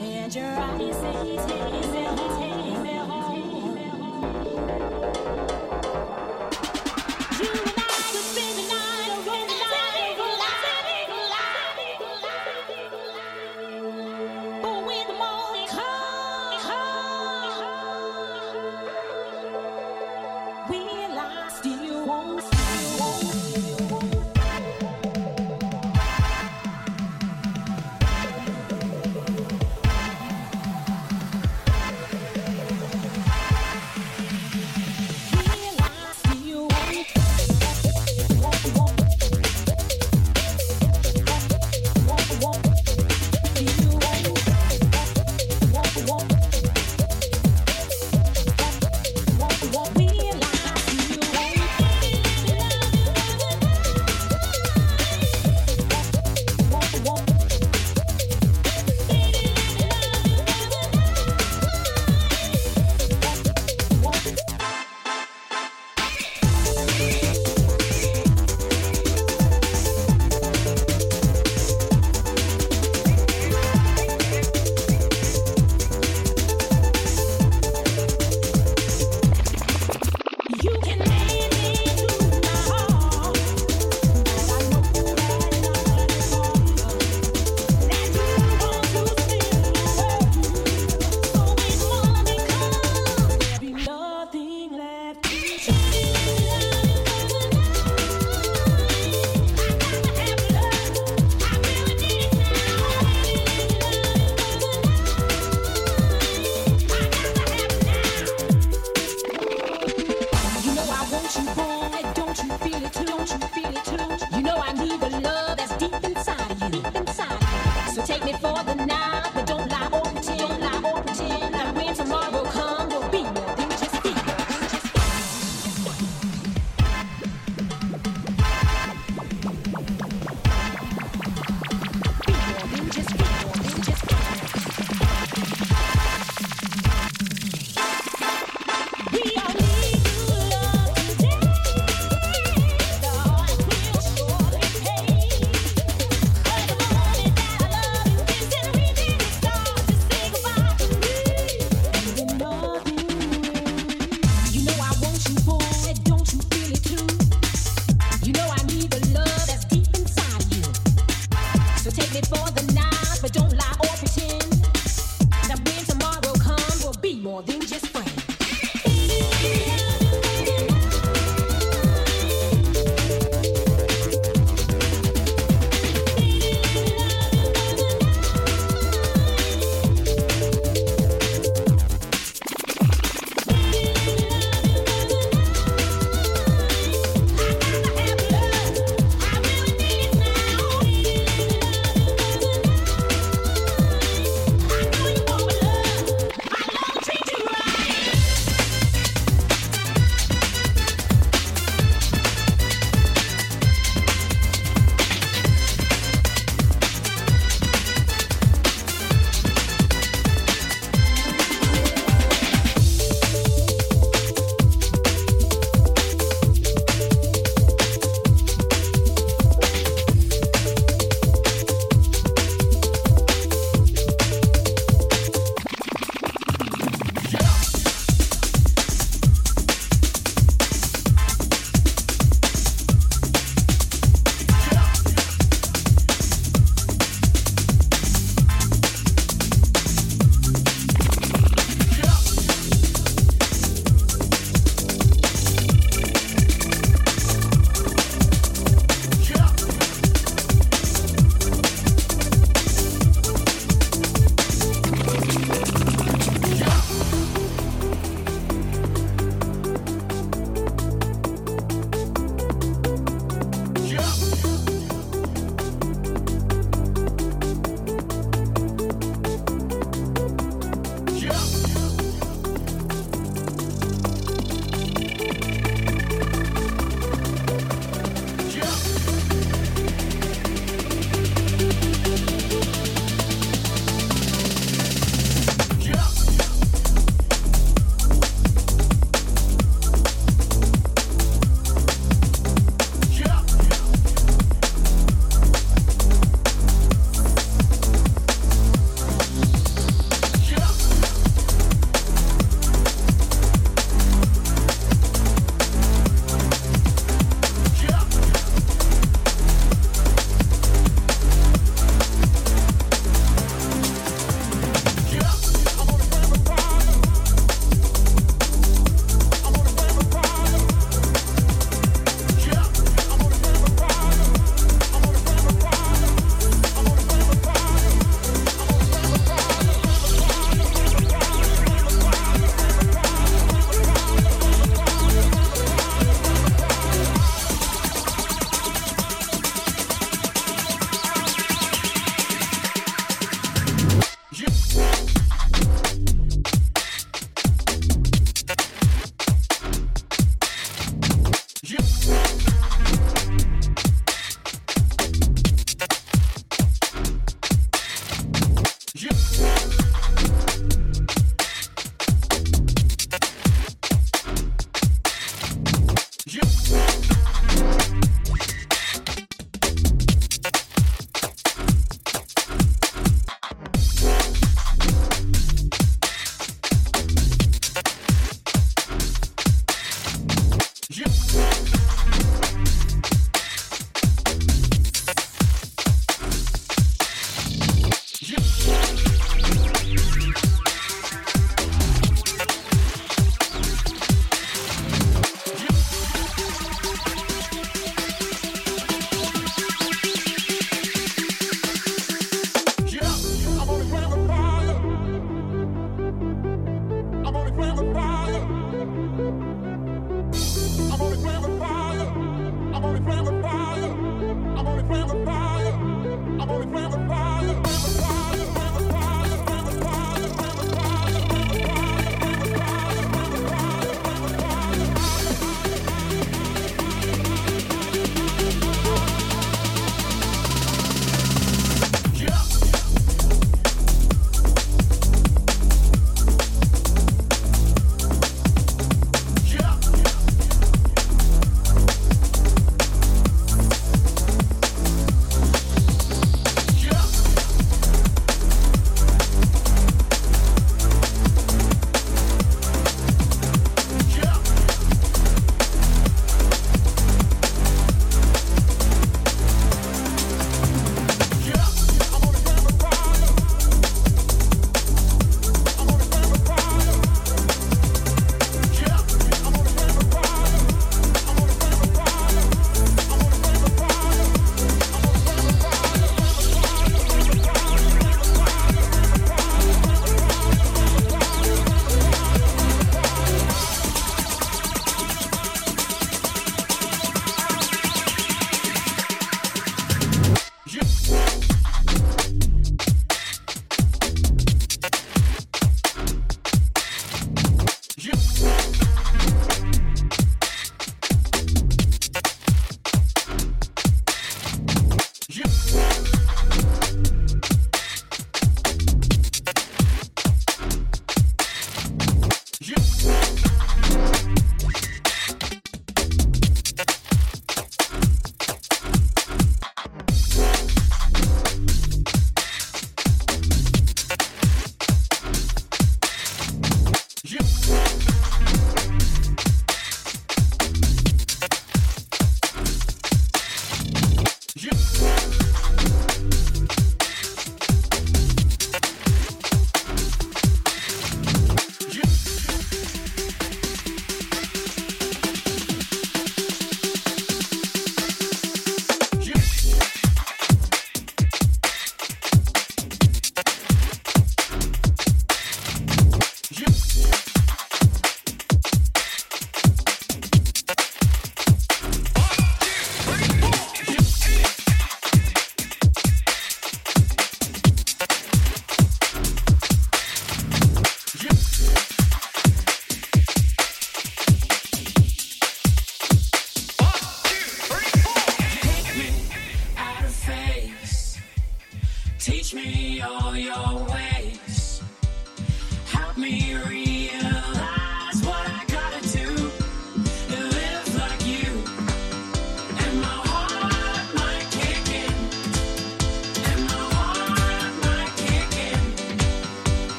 Need your love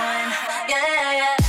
time. Yeah, yeah, yeah.